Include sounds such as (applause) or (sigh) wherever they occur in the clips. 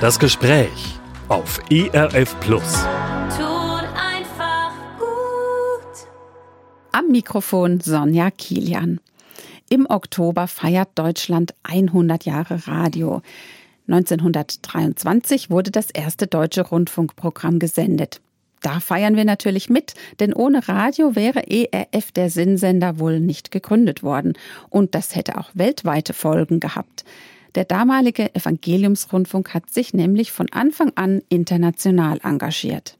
Das Gespräch auf ERF Plus. Tut einfach gut. Am Mikrofon Sonja Kilian. Im Oktober feiert Deutschland 100 Jahre Radio. 1923 wurde das erste deutsche Rundfunkprogramm gesendet. Da feiern wir natürlich mit, denn ohne Radio wäre ERF der Sinnsender wohl nicht gegründet worden. Und das hätte auch weltweite Folgen gehabt. Der damalige Evangeliumsrundfunk hat sich nämlich von Anfang an international engagiert.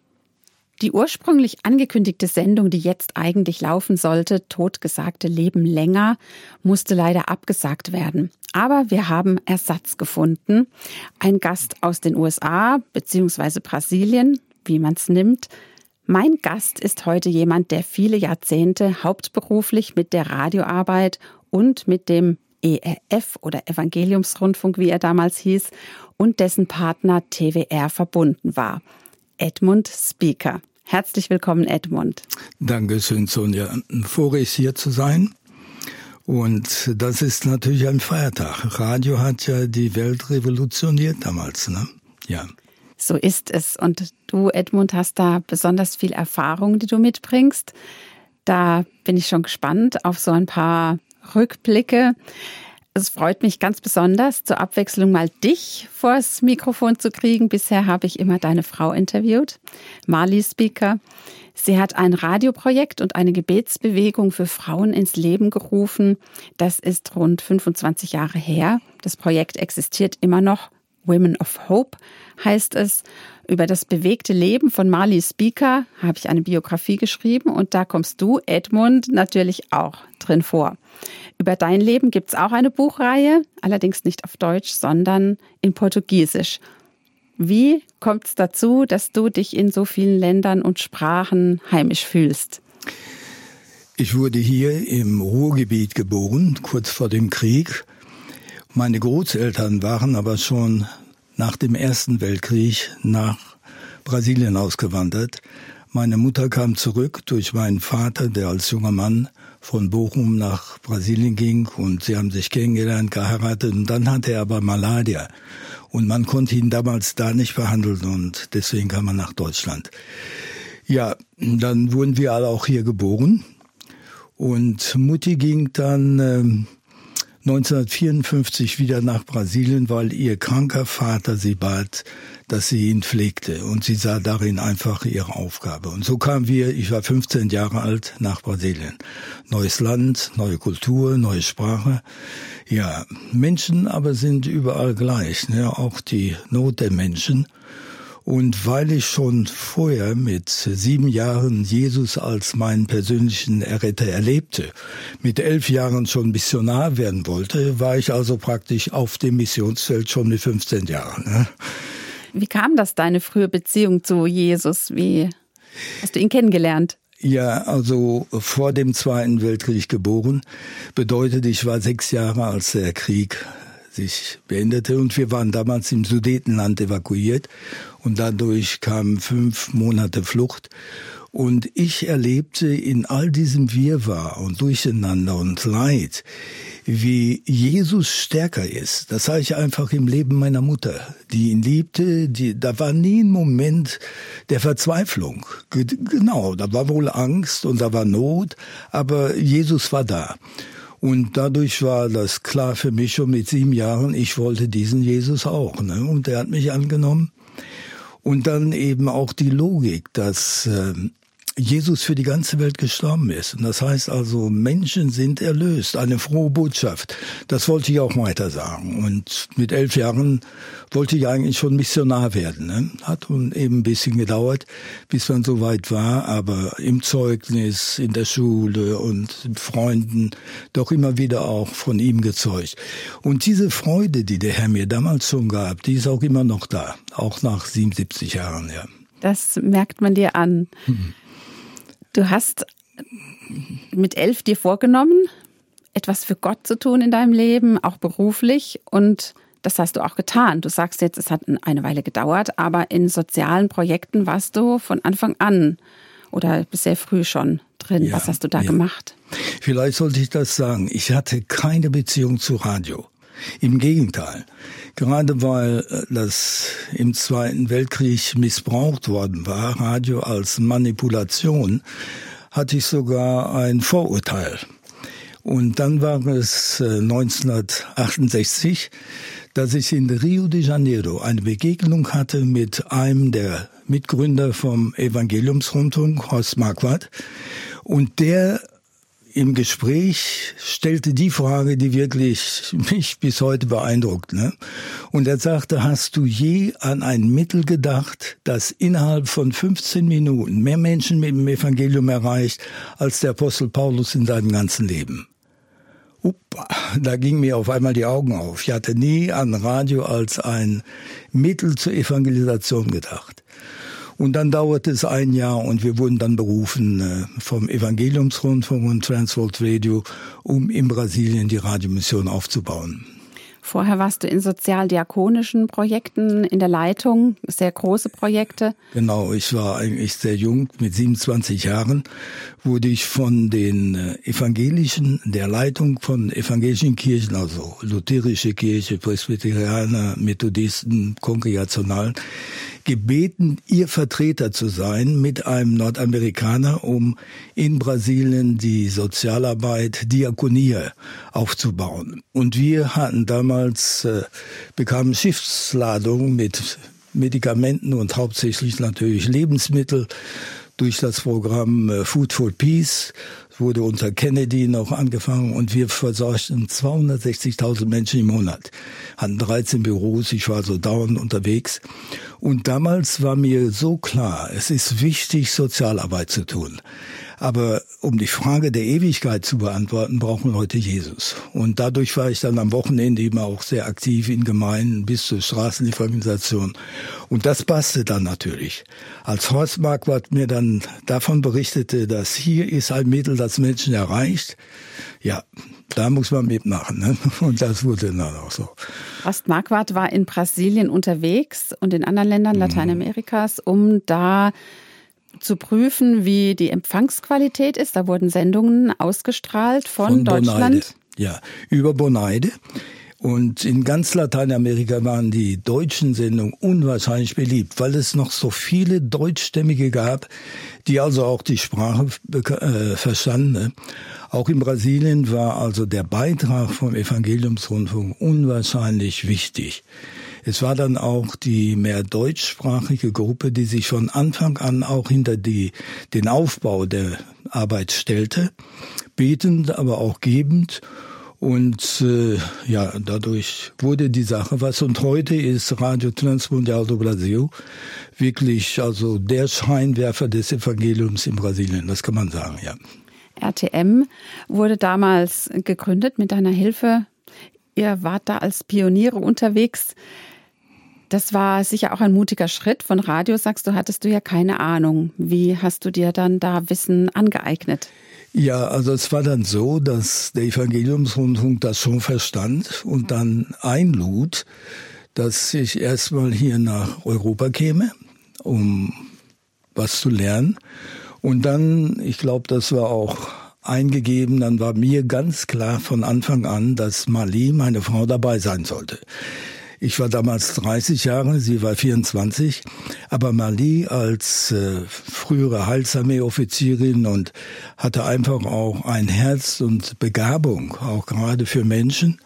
Die ursprünglich angekündigte Sendung, die jetzt eigentlich laufen sollte, Totgesagte Leben länger, musste leider abgesagt werden. Aber wir haben Ersatz gefunden. Ein Gast aus den USA bzw. Brasilien, wie man es nimmt. Mein Gast ist heute jemand, der viele Jahrzehnte hauptberuflich mit der Radioarbeit und mit dem ERF oder Evangeliumsrundfunk, wie er damals hieß, und dessen Partner TWR verbunden war. Edmund Speaker. Herzlich willkommen, Edmund. Dankeschön, Sonja. Vorrecht hier zu sein. Und das ist natürlich ein Feiertag. Radio hat ja die Welt revolutioniert damals, ne? Ja. So ist es. Und du, Edmund, hast da besonders viel Erfahrung, die du mitbringst. Da bin ich schon gespannt auf so ein paar Rückblicke. Es freut mich ganz besonders, zur Abwechslung mal dich vors Mikrofon zu kriegen. Bisher habe ich immer deine Frau interviewt, Marley Speaker. Sie hat ein Radioprojekt und eine Gebetsbewegung für Frauen ins Leben gerufen. Das ist rund 25 Jahre her. Das Projekt existiert immer noch. Women of Hope heißt es. Über das bewegte Leben von Marley Speaker habe ich eine Biografie geschrieben und da kommst du, Edmund, natürlich auch drin vor. Über dein Leben gibt es auch eine Buchreihe, allerdings nicht auf Deutsch, sondern in Portugiesisch. Wie kommt es dazu, dass du dich in so vielen Ländern und Sprachen heimisch fühlst? Ich wurde hier im Ruhrgebiet geboren, kurz vor dem Krieg. Meine Großeltern waren aber schon nach dem Ersten Weltkrieg nach Brasilien ausgewandert. Meine Mutter kam zurück durch meinen Vater, der als junger Mann von Bochum nach Brasilien ging und sie haben sich kennengelernt, geheiratet und dann hatte er aber Malaria und man konnte ihn damals da nicht behandeln und deswegen kam er nach Deutschland. Ja, dann wurden wir alle auch hier geboren und Mutti ging dann ähm, 1954 wieder nach Brasilien, weil ihr kranker Vater sie bat, dass sie ihn pflegte. Und sie sah darin einfach ihre Aufgabe. Und so kamen wir, ich war 15 Jahre alt, nach Brasilien. Neues Land, neue Kultur, neue Sprache. Ja, Menschen aber sind überall gleich, ne? auch die Not der Menschen. Und weil ich schon vorher mit sieben Jahren Jesus als meinen persönlichen Erretter erlebte, mit elf Jahren schon Missionar werden wollte, war ich also praktisch auf dem Missionsfeld schon mit 15 Jahren. Ne? Wie kam das, deine frühe Beziehung zu Jesus? Wie hast du ihn kennengelernt? Ja, also vor dem Zweiten Weltkrieg geboren. Bedeutet, ich war sechs Jahre, als der Krieg sich beendete und wir waren damals im Sudetenland evakuiert und dadurch kamen fünf Monate Flucht und ich erlebte in all diesem Wirrwarr und Durcheinander und Leid, wie Jesus stärker ist. Das sah ich einfach im Leben meiner Mutter, die ihn liebte. Die, da war nie ein Moment der Verzweiflung. Genau, da war wohl Angst und da war Not, aber Jesus war da. Und dadurch war das klar für mich schon mit sieben Jahren, ich wollte diesen Jesus auch. Ne? Und er hat mich angenommen. Und dann eben auch die Logik, dass äh, Jesus für die ganze Welt gestorben ist. Und das heißt also, Menschen sind erlöst. Eine frohe Botschaft. Das wollte ich auch weiter sagen. Und mit elf Jahren wollte ich eigentlich schon Missionar werden. Ne? Hat eben ein bisschen gedauert, bis man so weit war. Aber im Zeugnis, in der Schule und Freunden doch immer wieder auch von ihm gezeugt. Und diese Freude, die der Herr mir damals schon gab, die ist auch immer noch da. Auch nach 77 Jahren, ja. Das merkt man dir an. Mhm. Du hast mit elf dir vorgenommen, etwas für Gott zu tun in deinem Leben, auch beruflich. Und das hast du auch getan. Du sagst jetzt, es hat eine Weile gedauert, aber in sozialen Projekten warst du von Anfang an oder sehr früh schon drin. Ja, Was hast du da ja. gemacht? Vielleicht sollte ich das sagen. Ich hatte keine Beziehung zu Radio. Im Gegenteil. Gerade weil äh, das im Zweiten Weltkrieg missbraucht worden war, Radio als Manipulation, hatte ich sogar ein Vorurteil. Und dann war es 1968, äh, dass ich in Rio de Janeiro eine Begegnung hatte mit einem der Mitgründer vom Evangeliumsrundfunk, Horst Marquardt. Und der im Gespräch stellte die Frage, die wirklich mich bis heute beeindruckt. Ne? Und er sagte, hast du je an ein Mittel gedacht, das innerhalb von 15 Minuten mehr Menschen mit dem Evangelium erreicht, als der Apostel Paulus in seinem ganzen Leben? Uppa, da ging mir auf einmal die Augen auf. Ich hatte nie an Radio als ein Mittel zur Evangelisation gedacht. Und dann dauerte es ein Jahr und wir wurden dann berufen äh, vom Evangeliumsrundfunk und Transworld Radio, um in Brasilien die Radiomission aufzubauen. Vorher warst du in sozialdiakonischen Projekten in der Leitung, sehr große Projekte. Genau, ich war eigentlich sehr jung, mit 27 Jahren wurde ich von den äh, evangelischen, der Leitung von evangelischen Kirchen, also lutherische Kirche, Presbyterianer, Methodisten, Kongregationalen, gebeten, ihr Vertreter zu sein mit einem Nordamerikaner, um in Brasilien die Sozialarbeit, Diakonie aufzubauen. Und wir hatten damals, äh, bekamen Schiffsladungen mit Medikamenten und hauptsächlich natürlich Lebensmittel durch das Programm äh, Food for Peace wurde unter Kennedy noch angefangen und wir versorgten 260.000 Menschen im Monat, hatten 13 Büros, ich war so dauernd unterwegs. Und damals war mir so klar, es ist wichtig, Sozialarbeit zu tun. Aber um die Frage der Ewigkeit zu beantworten, brauchen Leute Jesus. Und dadurch war ich dann am Wochenende immer auch sehr aktiv in Gemeinden bis zur Straßenevangelisation. Und das passte dann natürlich. Als Horst Marquardt mir dann davon berichtete, dass hier ist ein Mittel, das Menschen erreicht, ja, da muss man mitmachen. Ne? (laughs) Und das wurde dann auch so. Horst Marquardt war in Brasilien unterwegs und in anderen Ländern mhm. Lateinamerikas, um da zu prüfen, wie die Empfangsqualität ist. Da wurden Sendungen ausgestrahlt von, von Deutschland. Bonaide. Ja, über Bonaide. Und in ganz Lateinamerika waren die deutschen Sendungen unwahrscheinlich beliebt, weil es noch so viele Deutschstämmige gab, die also auch die Sprache äh, verstanden. Ne? Auch in Brasilien war also der Beitrag vom Evangeliumsrundfunk unwahrscheinlich wichtig. Es war dann auch die mehr deutschsprachige Gruppe, die sich von Anfang an auch hinter die, den Aufbau der Arbeit stellte, betend, aber auch gebend. Und äh, ja, dadurch wurde die Sache was. Und heute ist Radio Transmundial do Brasil wirklich also der Scheinwerfer des Evangeliums in Brasilien. Das kann man sagen, ja. RTM wurde damals gegründet mit deiner Hilfe. Ihr wart da als Pioniere unterwegs. Das war sicher auch ein mutiger Schritt. Von Radio sagst du, hattest du ja keine Ahnung. Wie hast du dir dann da Wissen angeeignet? Ja, also es war dann so, dass der Evangeliumsrundfunk das schon verstand und dann einlud, dass ich erstmal hier nach Europa käme, um was zu lernen. Und dann, ich glaube, das war auch eingegeben, dann war mir ganz klar von Anfang an, dass Mali, meine Frau, dabei sein sollte. Ich war damals 30 Jahre, sie war 24, aber Mali als äh, frühere Heilsarmee-Offizierin und hatte einfach auch ein Herz und Begabung, auch gerade für Menschen.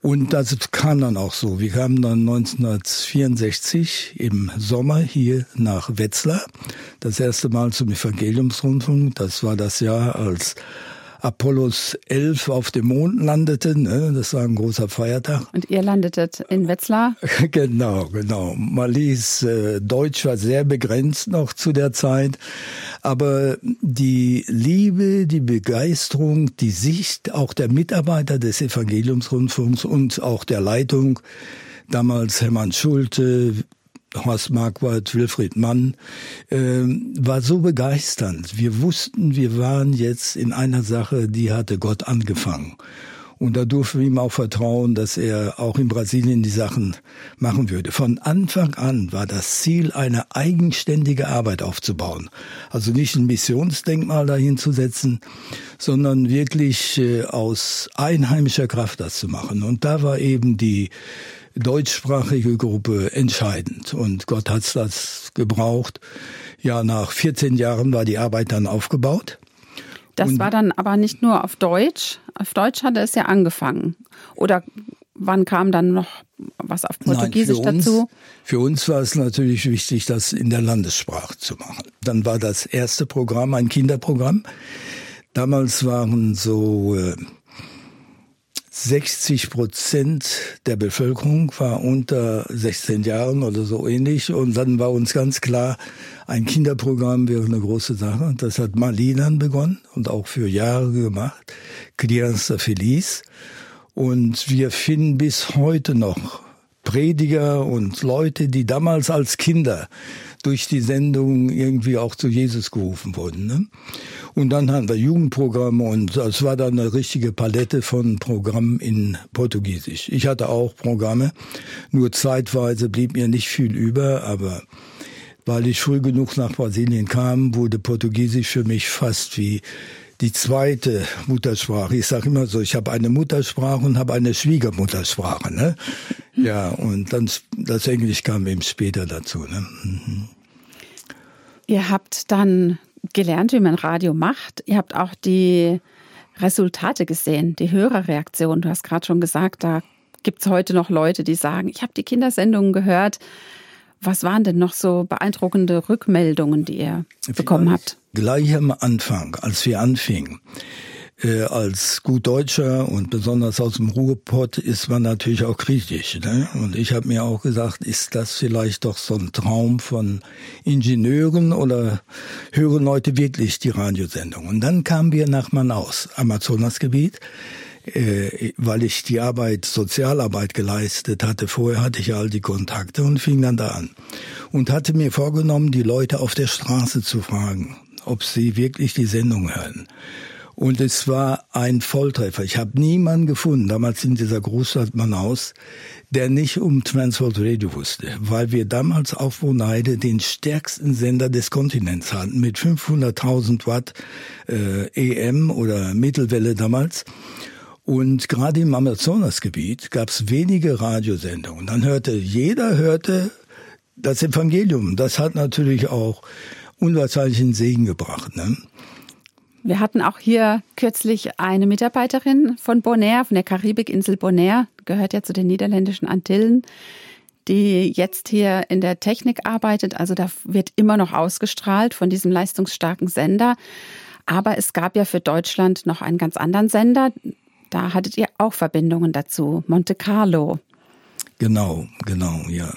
Und das kam dann auch so. Wir kamen dann 1964 im Sommer hier nach Wetzlar, das erste Mal zum Evangeliumsrundfunk. Das war das Jahr, als Apollos 11 auf dem Mond landeten. Ne? Das war ein großer Feiertag. Und ihr landetet in Wetzlar? (laughs) genau, genau. Malis äh, Deutsch war sehr begrenzt noch zu der Zeit. Aber die Liebe, die Begeisterung, die Sicht auch der Mitarbeiter des Evangeliumsrundfunks und auch der Leitung, damals Hermann Schulte, Horst Marquardt, Wilfried Mann, äh, war so begeisternd. Wir wussten, wir waren jetzt in einer Sache, die hatte Gott angefangen. Und da durften wir ihm auch vertrauen, dass er auch in Brasilien die Sachen machen würde. Von Anfang an war das Ziel, eine eigenständige Arbeit aufzubauen. Also nicht ein Missionsdenkmal dahin zu setzen, sondern wirklich äh, aus einheimischer Kraft das zu machen. Und da war eben die deutschsprachige Gruppe entscheidend. Und Gott hat das gebraucht. Ja, nach 14 Jahren war die Arbeit dann aufgebaut. Das und war dann aber nicht nur auf Deutsch. Auf Deutsch hatte es ja angefangen. Oder wann kam dann noch was auf Portugiesisch Nein, für dazu? Uns, für uns war es natürlich wichtig, das in der Landessprache zu machen. Dann war das erste Programm ein Kinderprogramm. Damals waren so äh, 60 Prozent der Bevölkerung war unter 16 Jahren oder so ähnlich. Und dann war uns ganz klar, ein Kinderprogramm wäre eine große Sache. Das hat Mali dann begonnen und auch für Jahre gemacht. Criança Feliz. Und wir finden bis heute noch Prediger und Leute, die damals als Kinder durch die Sendung irgendwie auch zu Jesus gerufen wurden. Ne? Und dann hatten wir Jugendprogramme und das war dann eine richtige Palette von Programmen in Portugiesisch. Ich hatte auch Programme, nur zeitweise blieb mir nicht viel über, aber weil ich früh genug nach Brasilien kam, wurde Portugiesisch für mich fast wie die zweite Muttersprache. Ich sage immer so, ich habe eine Muttersprache und habe eine Schwiegermuttersprache. Ne? Ja, und dann das Englisch kam eben später dazu. Ne? Mhm. Ihr habt dann gelernt, wie man Radio macht. Ihr habt auch die Resultate gesehen, die Hörerreaktion. Du hast gerade schon gesagt, da gibt es heute noch Leute, die sagen, ich habe die Kindersendungen gehört. Was waren denn noch so beeindruckende Rückmeldungen, die ihr bekommen habt? Gleich am Anfang, als wir anfingen, äh, als gut Deutscher und besonders aus dem Ruhrpott ist man natürlich auch kritisch. Ne? Und ich habe mir auch gesagt, ist das vielleicht doch so ein Traum von Ingenieuren oder hören Leute wirklich die Radiosendung? Und dann kamen wir nach Manaus, Amazonasgebiet äh, weil ich die Arbeit, Sozialarbeit geleistet hatte. Vorher hatte ich all die Kontakte und fing dann da an. Und hatte mir vorgenommen, die Leute auf der Straße zu fragen, ob sie wirklich die Sendung hören. Und es war ein Volltreffer. Ich habe niemanden gefunden, damals in dieser Großstadt Manaus, der nicht um Transworld Radio wusste, weil wir damals auf Woneide den stärksten Sender des Kontinents hatten mit 500.000 Watt äh, EM oder Mittelwelle damals. Und gerade im Amazonasgebiet gab es wenige Radiosendungen. Dann hörte jeder hörte das Evangelium. Das hat natürlich auch unwahrscheinlichen Segen gebracht. Ne? Wir hatten auch hier kürzlich eine Mitarbeiterin von Bonaire, von der Karibikinsel Bonaire, gehört ja zu den niederländischen Antillen, die jetzt hier in der Technik arbeitet. Also da wird immer noch ausgestrahlt von diesem leistungsstarken Sender. Aber es gab ja für Deutschland noch einen ganz anderen Sender, da hattet ihr auch Verbindungen dazu, Monte Carlo. Genau, genau, ja.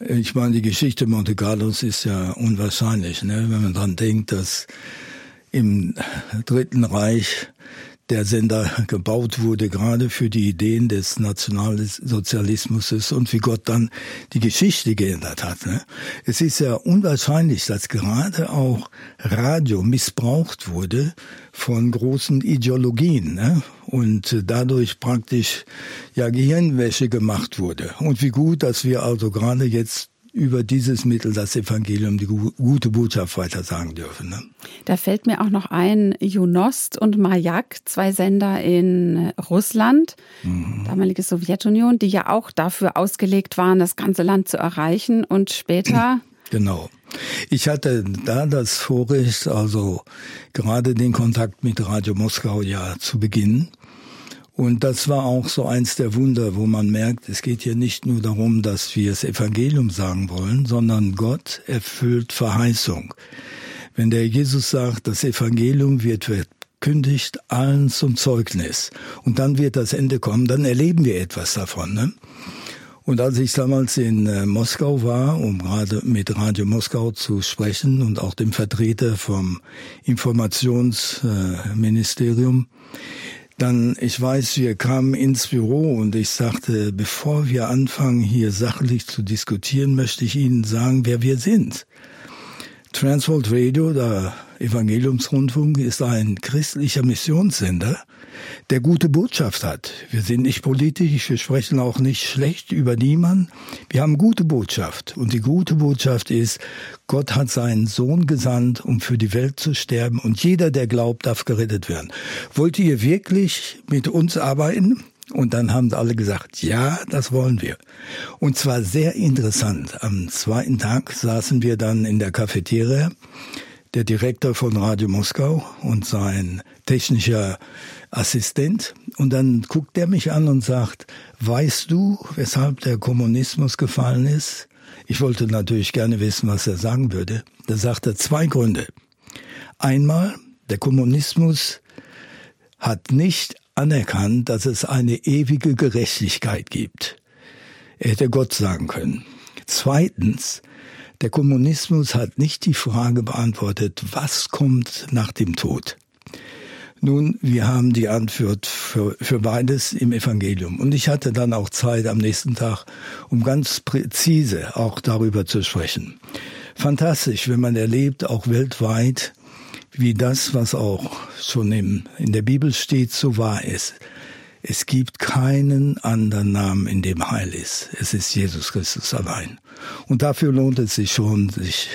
Ich meine, die Geschichte Monte Carlos ist ja unwahrscheinlich, ne? wenn man dran denkt, dass im Dritten Reich der Sender gebaut wurde, gerade für die Ideen des Nationalsozialismus und wie Gott dann die Geschichte geändert hat. Ne? Es ist ja unwahrscheinlich, dass gerade auch Radio missbraucht wurde von großen Ideologien ne? und dadurch praktisch ja Gehirnwäsche gemacht wurde. Und wie gut, dass wir also gerade jetzt über dieses Mittel das Evangelium, die gute Botschaft weitersagen dürfen. Ne? Da fällt mir auch noch ein, Junost und Mayak, zwei Sender in Russland, mhm. damalige Sowjetunion, die ja auch dafür ausgelegt waren, das ganze Land zu erreichen und später (clears throat) Genau. Ich hatte da das Vorrecht, also gerade den Kontakt mit Radio Moskau ja zu beginnen. Und das war auch so eins der Wunder, wo man merkt, es geht hier nicht nur darum, dass wir das Evangelium sagen wollen, sondern Gott erfüllt Verheißung. Wenn der Jesus sagt, das Evangelium wird verkündigt allen zum Zeugnis und dann wird das Ende kommen, dann erleben wir etwas davon. Ne? Und als ich damals in äh, Moskau war, um gerade mit Radio Moskau zu sprechen und auch dem Vertreter vom Informationsministerium, dann, ich weiß, wir kamen ins Büro und ich sagte, bevor wir anfangen, hier sachlich zu diskutieren, möchte ich Ihnen sagen, wer wir sind. Transworld Radio, der Evangeliumsrundfunk, ist ein christlicher Missionssender, der gute Botschaft hat. Wir sind nicht politisch, wir sprechen auch nicht schlecht über niemanden. Wir haben gute Botschaft. Und die gute Botschaft ist, Gott hat seinen Sohn gesandt, um für die Welt zu sterben. Und jeder, der glaubt, darf gerettet werden. Wollt ihr wirklich mit uns arbeiten? Und dann haben alle gesagt, ja, das wollen wir. Und zwar sehr interessant. Am zweiten Tag saßen wir dann in der Cafeteria, der Direktor von Radio Moskau und sein technischer Assistent. Und dann guckt er mich an und sagt, weißt du, weshalb der Kommunismus gefallen ist? Ich wollte natürlich gerne wissen, was er sagen würde. Da sagt er zwei Gründe. Einmal, der Kommunismus hat nicht anerkannt, dass es eine ewige Gerechtigkeit gibt. Er hätte Gott sagen können. Zweitens, der Kommunismus hat nicht die Frage beantwortet, was kommt nach dem Tod. Nun, wir haben die Antwort für, für beides im Evangelium. Und ich hatte dann auch Zeit am nächsten Tag, um ganz präzise auch darüber zu sprechen. Fantastisch, wenn man erlebt, auch weltweit, wie das, was auch schon im, in der Bibel steht, so wahr ist. Es gibt keinen anderen Namen, in dem Heil ist. Es ist Jesus Christus allein. Und dafür lohnt es sich schon, sich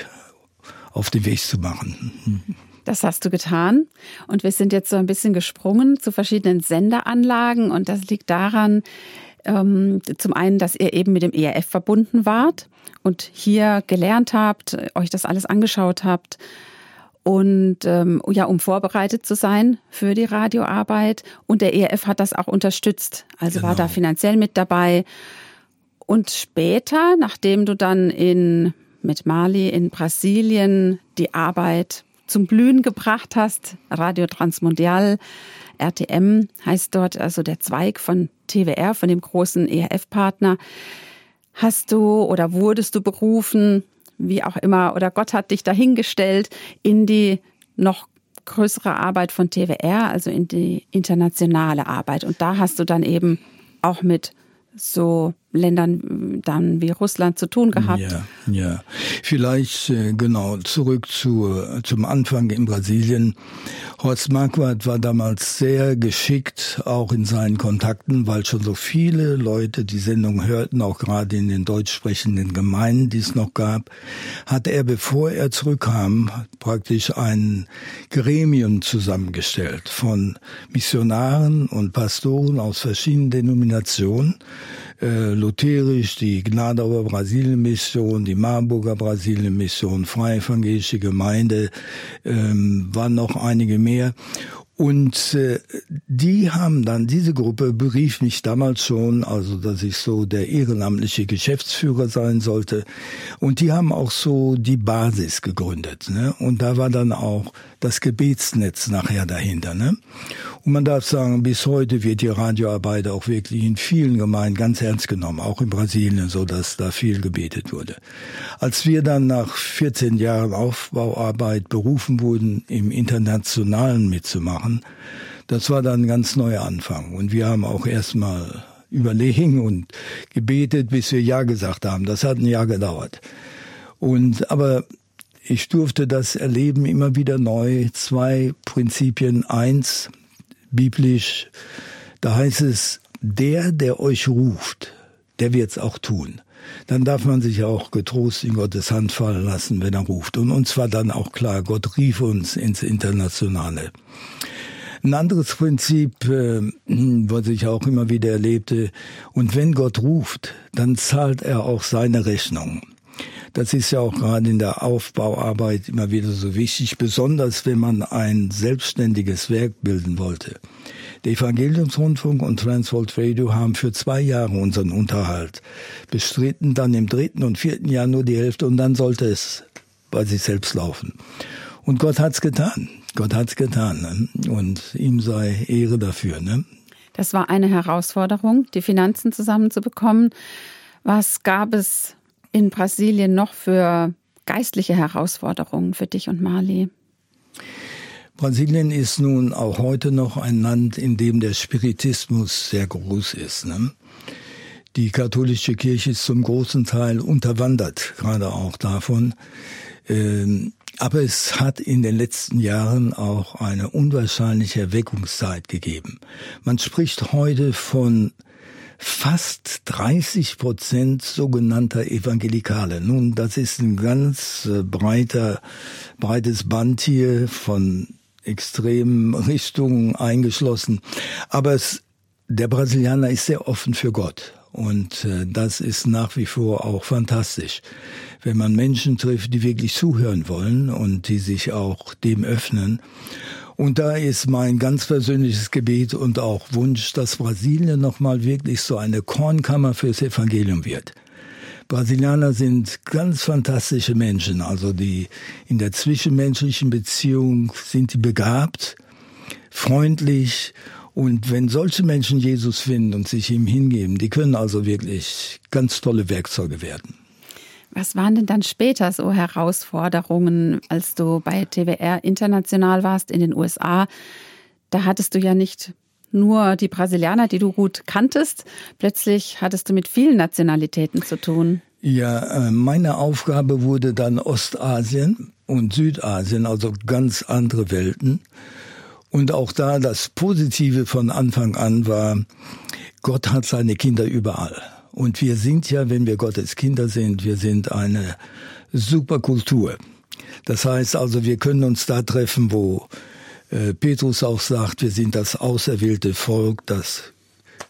auf den Weg zu machen. Das hast du getan. Und wir sind jetzt so ein bisschen gesprungen zu verschiedenen Senderanlagen. Und das liegt daran, ähm, zum einen, dass ihr eben mit dem ERF verbunden wart und hier gelernt habt, euch das alles angeschaut habt und ähm, ja, um vorbereitet zu sein für die Radioarbeit. Und der ERF hat das auch unterstützt, also genau. war da finanziell mit dabei. Und später, nachdem du dann in mit Mali in Brasilien die Arbeit zum Blühen gebracht hast, Radio Transmundial, RTM heißt dort also der Zweig von TWR, von dem großen ERF-Partner, hast du oder wurdest du berufen, wie auch immer, oder Gott hat dich dahingestellt in die noch größere Arbeit von TWR, also in die internationale Arbeit. Und da hast du dann eben auch mit so Ländern dann wie Russland zu tun gehabt. Ja, ja. Vielleicht äh, genau zurück zu, zum Anfang in Brasilien. Horst Marquardt war damals sehr geschickt, auch in seinen Kontakten, weil schon so viele Leute die Sendung hörten, auch gerade in den deutsch sprechenden Gemeinden, die es noch gab, hat er, bevor er zurückkam, praktisch ein Gremium zusammengestellt von Missionaren und Pastoren aus verschiedenen Denominationen, äh, lutherisch, die Gnadauer Brasilien-Mission, die Marburger Brasilien-Mission, Freie Evangelische Gemeinde, ähm, waren noch einige mehr. Und äh, die haben dann, diese Gruppe berief mich damals schon, also dass ich so der ehrenamtliche Geschäftsführer sein sollte. Und die haben auch so die Basis gegründet. Ne? Und da war dann auch das Gebetsnetz nachher dahinter. Ne? Und man darf sagen, bis heute wird die Radioarbeit auch wirklich in vielen Gemeinden ganz ernst genommen, auch in Brasilien, so dass da viel gebetet wurde. Als wir dann nach 14 Jahren Aufbauarbeit berufen wurden, im Internationalen mitzumachen, das war dann ein ganz neuer Anfang. Und wir haben auch erstmal überlegen und gebetet, bis wir Ja gesagt haben. Das hat ein Jahr gedauert. Und, aber ich durfte das erleben immer wieder neu. Zwei Prinzipien. Eins, biblisch, da heißt es, der, der euch ruft, der wird's auch tun. Dann darf man sich auch getrost in Gottes Hand fallen lassen, wenn er ruft. Und uns war dann auch klar, Gott rief uns ins Internationale. Ein anderes Prinzip, äh, was ich auch immer wieder erlebte, und wenn Gott ruft, dann zahlt er auch seine Rechnung. Das ist ja auch gerade in der Aufbauarbeit immer wieder so wichtig, besonders wenn man ein selbstständiges Werk bilden wollte. Der Evangeliumsrundfunk und Transworld Radio haben für zwei Jahre unseren Unterhalt bestritten, dann im dritten und vierten Jahr nur die Hälfte und dann sollte es bei sich selbst laufen. Und Gott hat's getan. Gott hat's getan. Ne? Und ihm sei Ehre dafür. Ne? Das war eine Herausforderung, die Finanzen zusammenzubekommen. Was gab es in Brasilien noch für geistliche Herausforderungen für dich und Mali? Brasilien ist nun auch heute noch ein Land, in dem der Spiritismus sehr groß ist. Ne? Die katholische Kirche ist zum großen Teil unterwandert, gerade auch davon. Ähm, aber es hat in den letzten Jahren auch eine unwahrscheinliche Erweckungszeit gegeben. Man spricht heute von fast 30 Prozent sogenannter Evangelikale. Nun, das ist ein ganz äh, breiter, breites Band hier von extremen Richtungen eingeschlossen. Aber es, der Brasilianer ist sehr offen für Gott. Und äh, das ist nach wie vor auch fantastisch. Wenn man Menschen trifft, die wirklich zuhören wollen und die sich auch dem öffnen. Und da ist mein ganz persönliches Gebet und auch Wunsch, dass Brasilien nochmal wirklich so eine Kornkammer fürs Evangelium wird. Brasilianer sind ganz fantastische Menschen, also die in der zwischenmenschlichen Beziehung sind die begabt, freundlich und wenn solche Menschen Jesus finden und sich ihm hingeben, die können also wirklich ganz tolle Werkzeuge werden. Was waren denn dann später so Herausforderungen, als du bei TWR international warst in den USA? Da hattest du ja nicht nur die Brasilianer, die du gut kanntest. Plötzlich hattest du mit vielen Nationalitäten zu tun. Ja, äh, meine Aufgabe wurde dann Ostasien und Südasien, also ganz andere Welten. Und auch da das Positive von Anfang an war, Gott hat seine Kinder überall. Und wir sind ja, wenn wir Gottes Kinder sind, wir sind eine super Kultur. Das heißt also, wir können uns da treffen, wo äh, Petrus auch sagt, wir sind das auserwählte Volk, das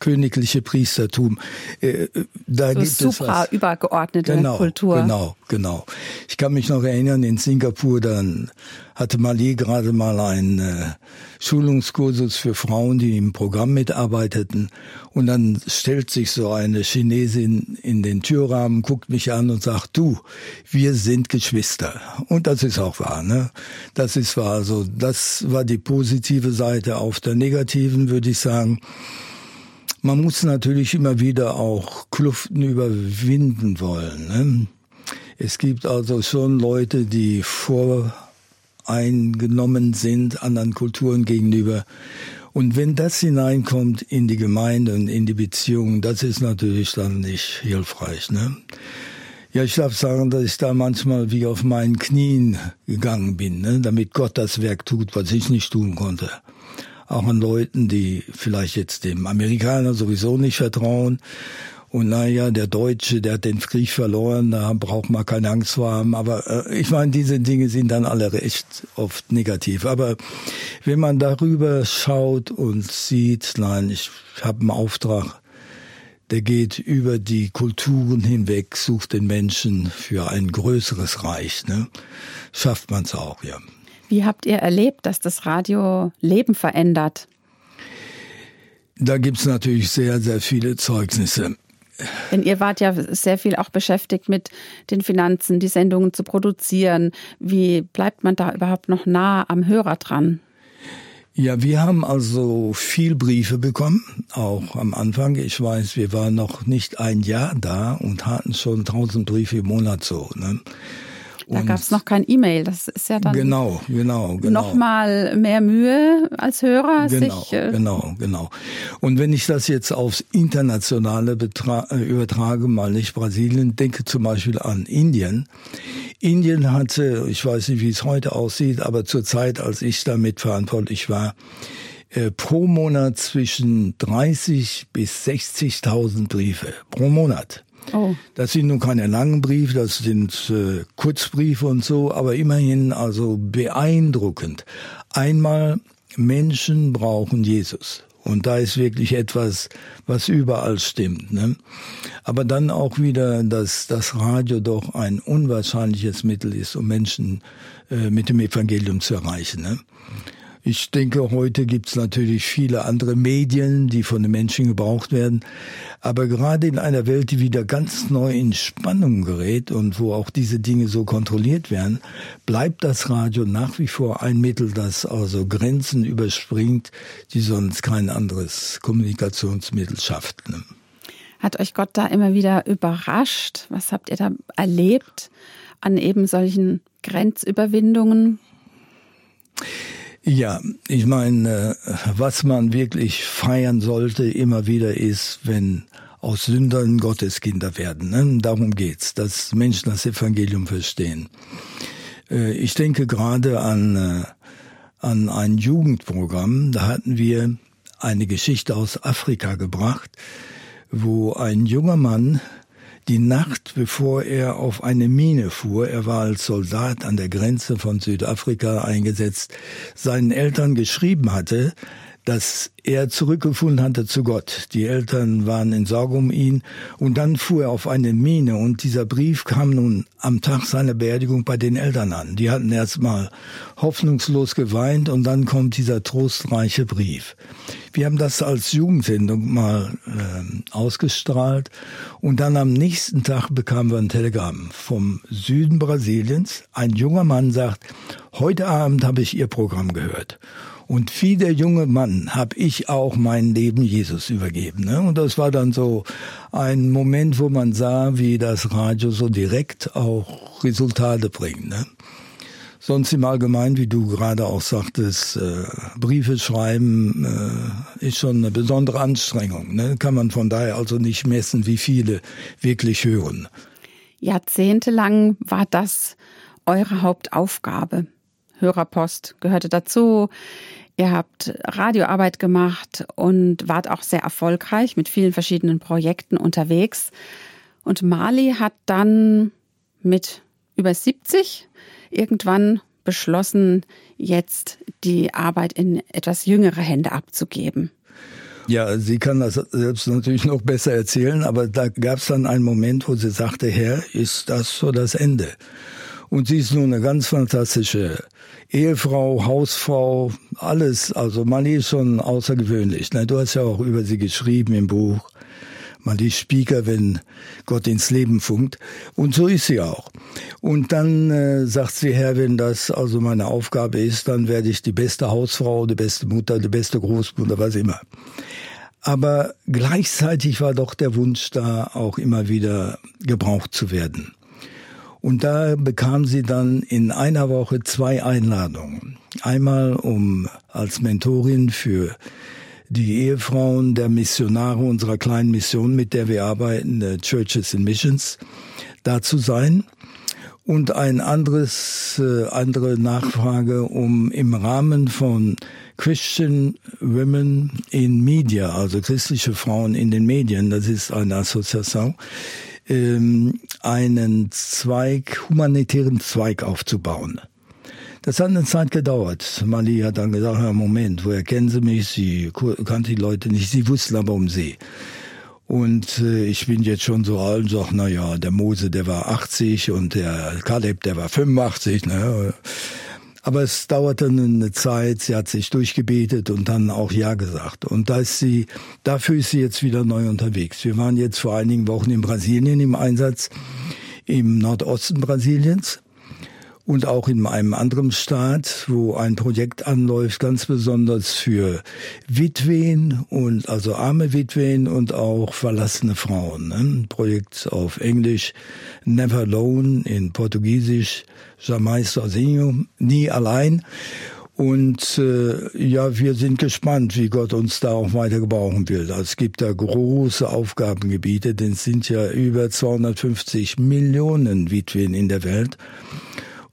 königliche Priestertum. Äh, da so gibt supra es übergeordnete genau, Kultur. Genau, genau. Ich kann mich noch erinnern, in Singapur dann hatte Mali gerade mal einen äh, Schulungskursus für Frauen, die im Programm mitarbeiteten. Und dann stellt sich so eine Chinesin in den Türrahmen, guckt mich an und sagt, du, wir sind Geschwister. Und das ist auch wahr, ne? Das ist wahr. Also, das war die positive Seite. Auf der negativen würde ich sagen, man muss natürlich immer wieder auch Kluften überwinden wollen. Ne? Es gibt also schon Leute, die voreingenommen sind anderen Kulturen gegenüber. Und wenn das hineinkommt in die Gemeinde und in die Beziehungen, das ist natürlich dann nicht hilfreich. Ne? Ja, ich darf sagen, dass ich da manchmal wie auf meinen Knien gegangen bin, ne? damit Gott das Werk tut, was ich nicht tun konnte auch an Leuten, die vielleicht jetzt dem Amerikaner sowieso nicht vertrauen. Und naja, der Deutsche, der hat den Krieg verloren, da braucht man keine Angst vor haben. Aber äh, ich meine, diese Dinge sind dann alle recht oft negativ. Aber wenn man darüber schaut und sieht, nein, ich habe einen Auftrag, der geht über die Kulturen hinweg, sucht den Menschen für ein größeres Reich. Ne? Schafft man es auch, ja. Wie habt ihr erlebt, dass das Radio Leben verändert? Da gibt es natürlich sehr, sehr viele Zeugnisse. Denn ihr wart ja sehr viel auch beschäftigt mit den Finanzen, die Sendungen zu produzieren. Wie bleibt man da überhaupt noch nah am Hörer dran? Ja, wir haben also viel Briefe bekommen, auch am Anfang. Ich weiß, wir waren noch nicht ein Jahr da und hatten schon tausend Briefe im Monat so. Ne? Da gab es noch kein E-Mail. Das ist ja dann genau, genau, genau. noch mal mehr Mühe als Hörer. Genau, sich, äh genau, genau. Und wenn ich das jetzt aufs Internationale äh, übertrage, mal nicht Brasilien, denke zum Beispiel an Indien. Indien hatte, ich weiß nicht, wie es heute aussieht, aber zur Zeit, als ich damit verantwortlich war, äh, pro Monat zwischen 30 bis 60.000 Briefe pro Monat. Oh. Das sind nun keine langen Briefe, das sind äh, Kurzbriefe und so, aber immerhin also beeindruckend. Einmal, Menschen brauchen Jesus. Und da ist wirklich etwas, was überall stimmt. Ne? Aber dann auch wieder, dass das Radio doch ein unwahrscheinliches Mittel ist, um Menschen äh, mit dem Evangelium zu erreichen. Ne? Ich denke, heute gibt es natürlich viele andere Medien, die von den Menschen gebraucht werden. Aber gerade in einer Welt, die wieder ganz neu in Spannung gerät und wo auch diese Dinge so kontrolliert werden, bleibt das Radio nach wie vor ein Mittel, das also Grenzen überspringt, die sonst kein anderes Kommunikationsmittel schafft. Hat euch Gott da immer wieder überrascht? Was habt ihr da erlebt an eben solchen Grenzüberwindungen? Ja, ich meine, äh, was man wirklich feiern sollte immer wieder ist, wenn aus Sündern Gottes Kinder werden. Ne? Darum geht's, dass Menschen das Evangelium verstehen. Äh, ich denke gerade an, äh, an ein Jugendprogramm. Da hatten wir eine Geschichte aus Afrika gebracht, wo ein junger Mann die Nacht, bevor er auf eine Mine fuhr, er war als Soldat an der Grenze von Südafrika eingesetzt, seinen Eltern geschrieben hatte, dass er zurückgefunden hatte zu Gott. Die Eltern waren in Sorge um ihn und dann fuhr er auf eine Mine und dieser Brief kam nun am Tag seiner Beerdigung bei den Eltern an. Die hatten erst mal hoffnungslos geweint und dann kommt dieser trostreiche Brief. Wir haben das als Jugendsendung mal äh, ausgestrahlt und dann am nächsten Tag bekamen wir ein Telegramm vom Süden Brasiliens. Ein junger Mann sagt, heute Abend habe ich Ihr Programm gehört. Und wie der junge Mann habe ich auch mein Leben Jesus übergeben. Ne? Und das war dann so ein Moment, wo man sah, wie das Radio so direkt auch Resultate bringt. Ne? Sonst im Allgemeinen, wie du gerade auch sagtest, äh, Briefe schreiben äh, ist schon eine besondere Anstrengung. Ne? Kann man von daher also nicht messen, wie viele wirklich hören. Jahrzehntelang war das eure Hauptaufgabe. Hörerpost gehörte dazu. Ihr habt Radioarbeit gemacht und wart auch sehr erfolgreich mit vielen verschiedenen Projekten unterwegs. Und Mali hat dann mit über 70 irgendwann beschlossen, jetzt die Arbeit in etwas jüngere Hände abzugeben. Ja, sie kann das selbst natürlich noch besser erzählen, aber da gab es dann einen Moment, wo sie sagte, Herr, ist das so das Ende? Und sie ist nun eine ganz fantastische Ehefrau, Hausfrau, alles. Also Mali ist schon außergewöhnlich. Ne? Du hast ja auch über sie geschrieben im Buch. Mali Speaker, wenn Gott ins Leben funkt. Und so ist sie auch. Und dann äh, sagt sie, Herr, wenn das also meine Aufgabe ist, dann werde ich die beste Hausfrau, die beste Mutter, die beste Großmutter, was immer. Aber gleichzeitig war doch der Wunsch da, auch immer wieder gebraucht zu werden. Und da bekam sie dann in einer Woche zwei Einladungen. Einmal um als Mentorin für die Ehefrauen der Missionare unserer kleinen Mission, mit der wir arbeiten, der Churches in Missions, da zu sein. Und ein anderes, äh, andere Nachfrage, um im Rahmen von Christian Women in Media, also christliche Frauen in den Medien, das ist eine Assoziation, einen Zweig, humanitären Zweig aufzubauen. Das hat eine Zeit gedauert. Mali hat dann gesagt, ja, Moment, woher kennen Sie mich? Sie kannte die Leute nicht, sie wussten aber um sie. Und äh, ich bin jetzt schon so alt und sag, na ja, der Mose, der war 80 und der Kaleb, der war 85. Ne? Aber es dauerte eine Zeit, sie hat sich durchgebetet und dann auch Ja gesagt. Und da ist sie, dafür ist sie jetzt wieder neu unterwegs. Wir waren jetzt vor einigen Wochen in Brasilien im Einsatz, im Nordosten Brasiliens und auch in einem anderen Staat, wo ein Projekt anläuft, ganz besonders für Witwen und also arme Witwen und auch verlassene Frauen. Ne? Ein Projekt auf Englisch, Never Alone, in Portugiesisch, Jamais sozinho, nie allein. Und äh, ja, wir sind gespannt, wie Gott uns da auch weiter gebrauchen will. Es gibt da große Aufgabengebiete, denn es sind ja über 250 Millionen Witwen in der Welt.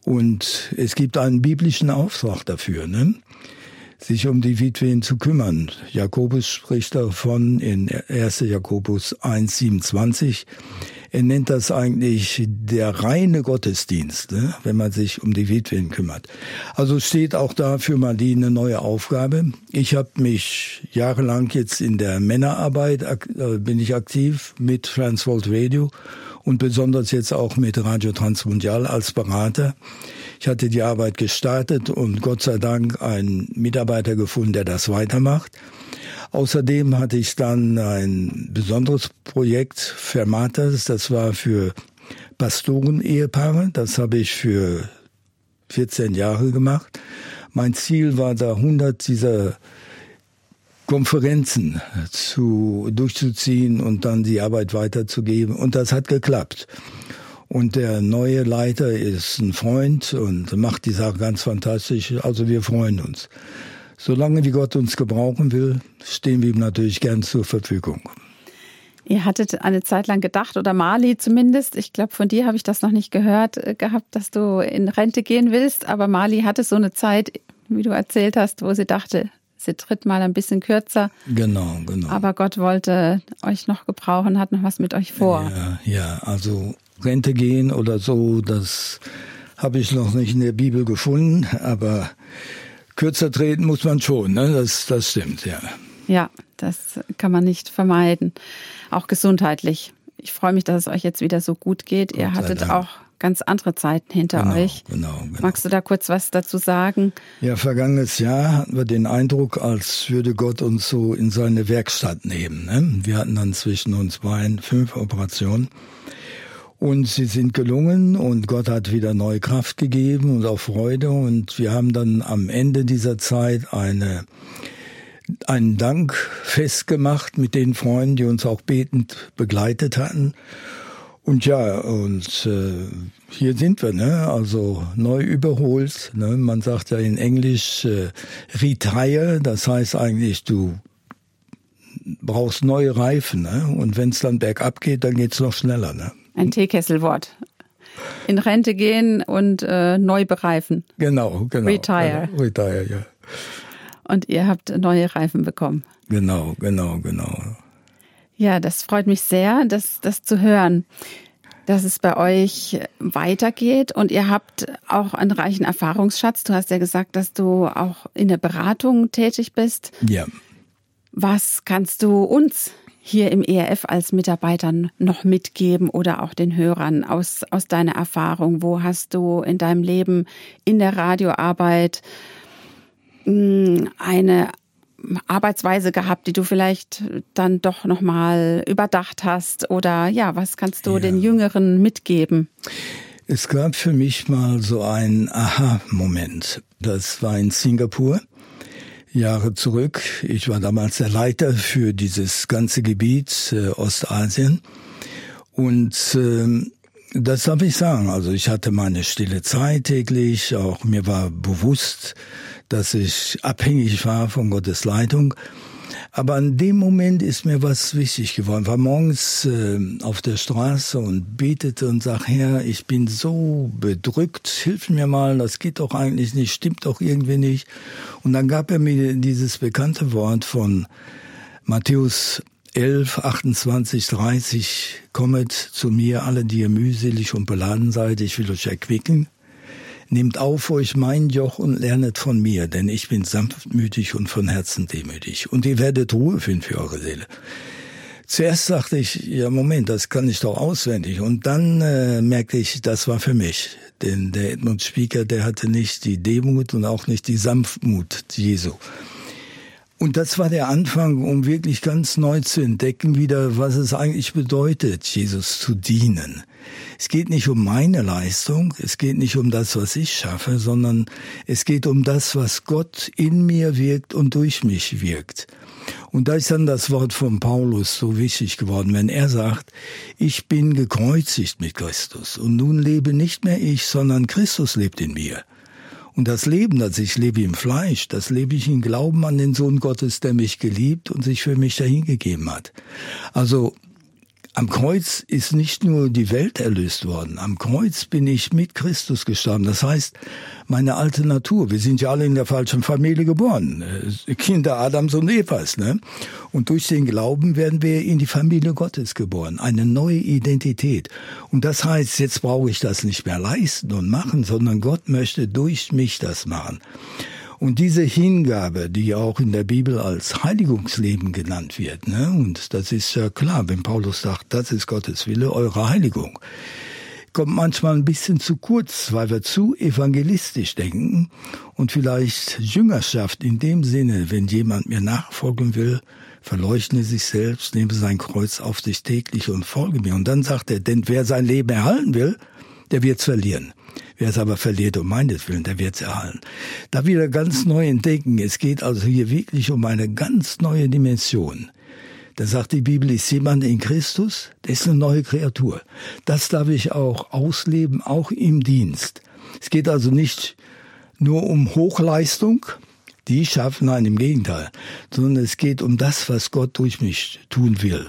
Und es gibt einen biblischen Auftrag dafür, ne? sich um die Witwen zu kümmern. Jakobus spricht davon in 1. Jakobus 1,27. Er nennt das eigentlich der reine Gottesdienst, ne? wenn man sich um die Witwen kümmert. Also steht auch da für Marlene eine neue Aufgabe. Ich habe mich jahrelang jetzt in der Männerarbeit, äh, bin ich aktiv mit Transworld Radio und besonders jetzt auch mit Radio Transmundial als Berater. Ich hatte die Arbeit gestartet und Gott sei Dank einen Mitarbeiter gefunden, der das weitermacht. Außerdem hatte ich dann ein besonderes Projekt, Fermatas, das war für Pastoren-Ehepaare. Das habe ich für 14 Jahre gemacht. Mein Ziel war da 100 dieser Konferenzen zu, durchzuziehen und dann die Arbeit weiterzugeben. Und das hat geklappt. Und der neue Leiter ist ein Freund und macht die Sache ganz fantastisch. Also wir freuen uns. Solange wie Gott uns gebrauchen will, stehen wir ihm natürlich gern zur Verfügung. Ihr hattet eine Zeit lang gedacht, oder Mali zumindest, ich glaube, von dir habe ich das noch nicht gehört äh, gehabt, dass du in Rente gehen willst, aber Mali hatte so eine Zeit, wie du erzählt hast, wo sie dachte, sie tritt mal ein bisschen kürzer. Genau, genau. Aber Gott wollte euch noch gebrauchen, hat noch was mit euch vor. Ja, ja, also Rente gehen oder so, das habe ich noch nicht in der Bibel gefunden, aber kürzer treten muss man schon, ne? das, das stimmt, ja. Ja, das kann man nicht vermeiden. Auch gesundheitlich. Ich freue mich, dass es euch jetzt wieder so gut geht. Gott Ihr hattet Dank. auch ganz andere Zeiten hinter genau, euch. Genau, genau. Magst du da kurz was dazu sagen? Ja, vergangenes Jahr hatten wir den Eindruck, als würde Gott uns so in seine Werkstatt nehmen. Ne? Wir hatten dann zwischen uns beiden fünf Operationen. Und sie sind gelungen und Gott hat wieder neue Kraft gegeben und auch Freude. Und wir haben dann am Ende dieser Zeit eine, einen Dank festgemacht mit den Freunden, die uns auch betend begleitet hatten. Und ja, und äh, hier sind wir, ne? Also neu überholt. Ne? Man sagt ja in Englisch äh, retire, das heißt eigentlich, du brauchst neue Reifen, ne? Und wenn es dann bergab geht, dann geht's noch schneller, ne? Ein Teekesselwort. In Rente gehen und äh, neu bereifen. Genau, genau. Retire. Genau, retire, ja. Und ihr habt neue Reifen bekommen. Genau, genau, genau. Ja, das freut mich sehr, das, das zu hören, dass es bei euch weitergeht und ihr habt auch einen reichen Erfahrungsschatz. Du hast ja gesagt, dass du auch in der Beratung tätig bist. Ja. Was kannst du uns hier im ERF als Mitarbeitern noch mitgeben oder auch den Hörern aus, aus deiner Erfahrung? Wo hast du in deinem Leben in der Radioarbeit hm, eine Arbeitsweise gehabt, die du vielleicht dann doch noch mal überdacht hast oder ja, was kannst du ja. den Jüngeren mitgeben? Es gab für mich mal so einen Aha-Moment. Das war in Singapur. Jahre zurück. Ich war damals der Leiter für dieses ganze Gebiet äh, Ostasien. Und äh, das darf ich sagen. Also ich hatte meine stille Zeit täglich. Auch mir war bewusst, dass ich abhängig war von Gottes Leitung. Aber an dem Moment ist mir was wichtig geworden. Ich war morgens äh, auf der Straße und betete und sag, Herr, ich bin so bedrückt, hilf mir mal, das geht doch eigentlich nicht, stimmt doch irgendwie nicht. Und dann gab er mir dieses bekannte Wort von Matthäus 11, 28, 30, kommet zu mir alle, die ihr mühselig und beladen seid, ich will euch erquicken. Nehmt auf euch mein Joch und lernet von mir, denn ich bin sanftmütig und von Herzen demütig. Und ihr werdet Ruhe finden für eure Seele. Zuerst dachte ich, ja Moment, das kann ich doch auswendig. Und dann äh, merkte ich, das war für mich. Denn der Edmund Speaker, der hatte nicht die Demut und auch nicht die Sanftmut Jesu. Und das war der Anfang, um wirklich ganz neu zu entdecken wieder, was es eigentlich bedeutet, Jesus zu dienen. Es geht nicht um meine Leistung, es geht nicht um das, was ich schaffe, sondern es geht um das, was Gott in mir wirkt und durch mich wirkt. Und da ist dann das Wort von Paulus so wichtig geworden, wenn er sagt, ich bin gekreuzigt mit Christus und nun lebe nicht mehr ich, sondern Christus lebt in mir. Und das Leben, das ich lebe im Fleisch, das lebe ich im Glauben an den Sohn Gottes, der mich geliebt und sich für mich dahingegeben hat. Also am Kreuz ist nicht nur die Welt erlöst worden, am Kreuz bin ich mit Christus gestorben. Das heißt, meine alte Natur, wir sind ja alle in der falschen Familie geboren, äh, Kinder Adams und Evas, ne? Und durch den Glauben werden wir in die Familie Gottes geboren, eine neue Identität. Und das heißt, jetzt brauche ich das nicht mehr leisten und machen, sondern Gott möchte durch mich das machen. Und diese Hingabe, die auch in der Bibel als Heiligungsleben genannt wird, ne? und das ist ja klar, wenn Paulus sagt, das ist Gottes Wille, eure Heiligung, kommt manchmal ein bisschen zu kurz, weil wir zu evangelistisch denken und vielleicht Jüngerschaft in dem Sinne, wenn jemand mir nachfolgen will, verleugne sich selbst, nehme sein Kreuz auf sich täglich und folge mir. Und dann sagt er, denn wer sein Leben erhalten will, der wird's verlieren. Wer es aber verliert um meinetwillen, der wird's erhalten. Da wieder ganz neu entdecken. Es geht also hier wirklich um eine ganz neue Dimension. Da sagt die Bibel, ist jemand in Christus, der ist eine neue Kreatur. Das darf ich auch ausleben, auch im Dienst. Es geht also nicht nur um Hochleistung, die ich schaffe, nein, im Gegenteil, sondern es geht um das, was Gott durch mich tun will.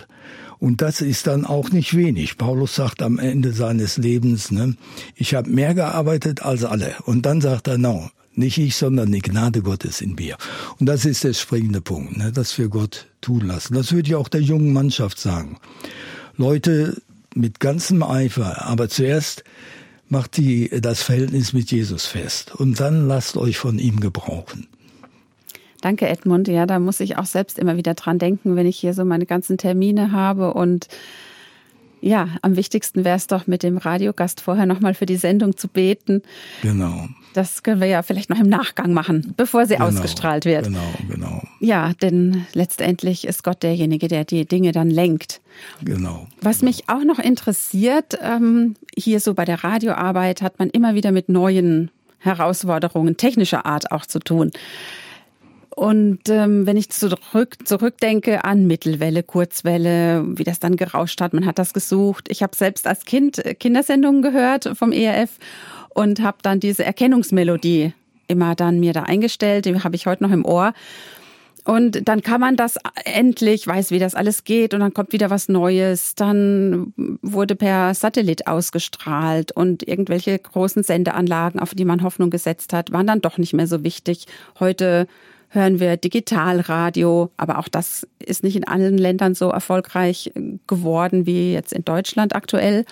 Und das ist dann auch nicht wenig. Paulus sagt am Ende seines Lebens, ne, ich habe mehr gearbeitet als alle. Und dann sagt er, no, nicht ich, sondern die Gnade Gottes in mir. Und das ist der springende Punkt, ne, dass wir Gott tun lassen. Das würde ich auch der jungen Mannschaft sagen. Leute mit ganzem Eifer, aber zuerst macht die das Verhältnis mit Jesus fest und dann lasst euch von ihm gebrauchen. Danke, Edmund. Ja, da muss ich auch selbst immer wieder dran denken, wenn ich hier so meine ganzen Termine habe und ja, am wichtigsten wäre es doch, mit dem Radiogast vorher nochmal für die Sendung zu beten. Genau. Das können wir ja vielleicht noch im Nachgang machen, bevor sie genau, ausgestrahlt wird. Genau, genau. Ja, denn letztendlich ist Gott derjenige, der die Dinge dann lenkt. Genau. Was mich auch noch interessiert, ähm, hier so bei der Radioarbeit hat man immer wieder mit neuen Herausforderungen technischer Art auch zu tun. Und ähm, wenn ich zurück, zurückdenke an Mittelwelle, Kurzwelle, wie das dann gerauscht hat, man hat das gesucht. Ich habe selbst als Kind Kindersendungen gehört vom ERF und habe dann diese Erkennungsmelodie immer dann mir da eingestellt, die habe ich heute noch im Ohr. Und dann kann man das endlich, weiß, wie das alles geht, und dann kommt wieder was Neues. Dann wurde per Satellit ausgestrahlt und irgendwelche großen Sendeanlagen, auf die man Hoffnung gesetzt hat, waren dann doch nicht mehr so wichtig. Heute hören wir Digitalradio, aber auch das ist nicht in allen Ländern so erfolgreich geworden wie jetzt in Deutschland aktuell,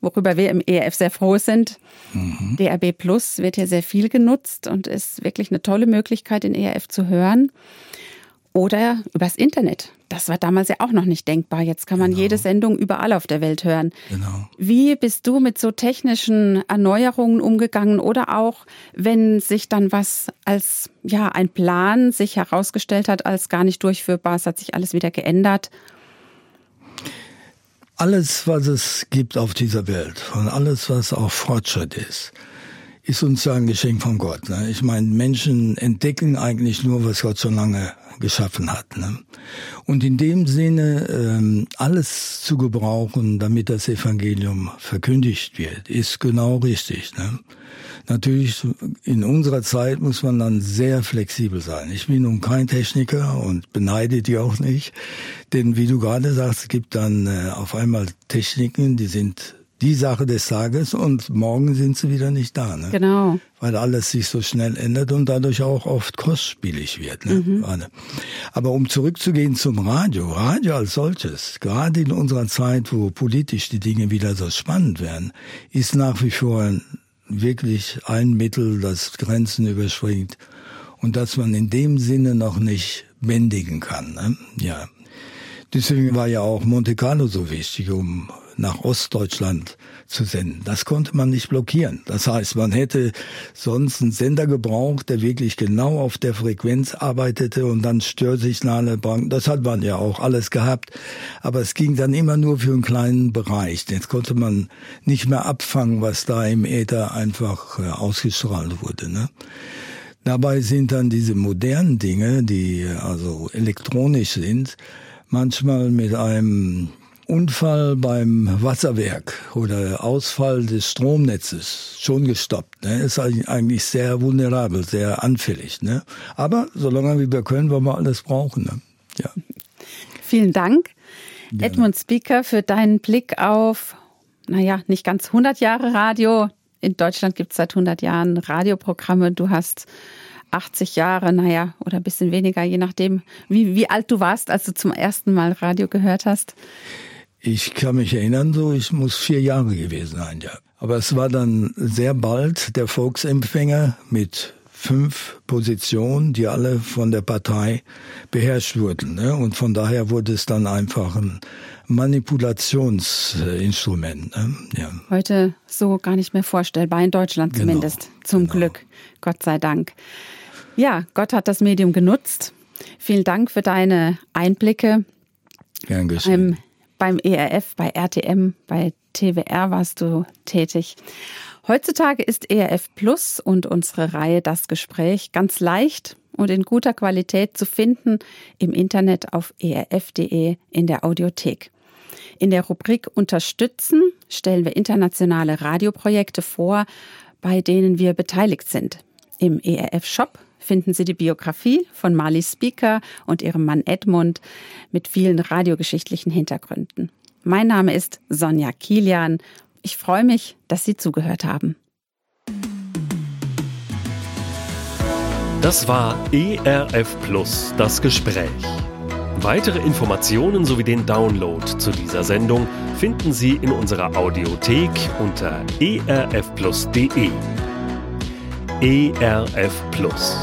worüber wir im ERF sehr froh sind. Mhm. DRB Plus wird hier sehr viel genutzt und ist wirklich eine tolle Möglichkeit, den ERF zu hören. Oder übers Internet. Das war damals ja auch noch nicht denkbar. Jetzt kann man genau. jede Sendung überall auf der Welt hören. Genau. Wie bist du mit so technischen Erneuerungen umgegangen oder auch, wenn sich dann was als ja ein Plan sich herausgestellt hat als gar nicht durchführbar, es hat sich alles wieder geändert? Alles, was es gibt auf dieser Welt und alles, was auch Fortschritt ist, ist uns ein Geschenk von Gott. Ne? Ich meine, Menschen entdecken eigentlich nur, was Gott schon lange geschaffen hat. Ne? Und in dem Sinne ähm, alles zu gebrauchen, damit das Evangelium verkündigt wird, ist genau richtig. Ne? Natürlich, in unserer Zeit muss man dann sehr flexibel sein. Ich bin nun kein Techniker und beneide die auch nicht, denn wie du gerade sagst, es gibt dann äh, auf einmal Techniken, die sind die Sache des Tages und morgen sind sie wieder nicht da. Ne? Genau. Weil alles sich so schnell ändert und dadurch auch oft kostspielig wird. Ne? Mhm. Aber um zurückzugehen zum Radio, Radio als solches, gerade in unserer Zeit, wo politisch die Dinge wieder so spannend werden, ist nach wie vor wirklich ein Mittel, das Grenzen überspringt und das man in dem Sinne noch nicht bändigen kann. Ne? Ja. Deswegen war ja auch Monte Carlo so wichtig, um nach Ostdeutschland zu senden. Das konnte man nicht blockieren. Das heißt, man hätte sonst einen Sender gebraucht, der wirklich genau auf der Frequenz arbeitete und dann Störsignale bringt. Das hat man ja auch alles gehabt. Aber es ging dann immer nur für einen kleinen Bereich. Jetzt konnte man nicht mehr abfangen, was da im Äther einfach äh, ausgestrahlt wurde. Ne? Dabei sind dann diese modernen Dinge, die also elektronisch sind, manchmal mit einem Unfall beim Wasserwerk oder Ausfall des Stromnetzes schon gestoppt. Ne? Ist eigentlich sehr vulnerabel, sehr anfällig. Ne? Aber solange wir können, wollen wir alles brauchen. Ne? Ja. (laughs) Vielen Dank, Gerne. Edmund Speaker, für deinen Blick auf, naja, nicht ganz 100 Jahre Radio. In Deutschland gibt es seit 100 Jahren Radioprogramme. Du hast 80 Jahre, naja, oder ein bisschen weniger, je nachdem, wie, wie alt du warst, als du zum ersten Mal Radio gehört hast. Ich kann mich erinnern, so ich muss vier Jahre gewesen sein, ja. Aber es war dann sehr bald der Volksempfänger mit fünf Positionen, die alle von der Partei beherrscht wurden. Ne? Und von daher wurde es dann einfach ein Manipulationsinstrument. Ne? Ja. Heute so gar nicht mehr vorstellbar, in Deutschland genau, zumindest. Zum genau. Glück, Gott sei Dank. Ja, Gott hat das Medium genutzt. Vielen Dank für deine Einblicke. Gern geschehen. Ähm, beim ERF, bei RTM, bei TWR warst du tätig. Heutzutage ist ERF Plus und unsere Reihe Das Gespräch ganz leicht und in guter Qualität zu finden im Internet auf erf.de in der Audiothek. In der Rubrik Unterstützen stellen wir internationale Radioprojekte vor, bei denen wir beteiligt sind. Im ERF Shop finden Sie die Biografie von Marley Speaker und ihrem Mann Edmund mit vielen radiogeschichtlichen Hintergründen. Mein Name ist Sonja Kilian. Ich freue mich, dass Sie zugehört haben. Das war ERF Plus, das Gespräch. Weitere Informationen sowie den Download zu dieser Sendung finden Sie in unserer Audiothek unter erfplus.de. ERF Plus.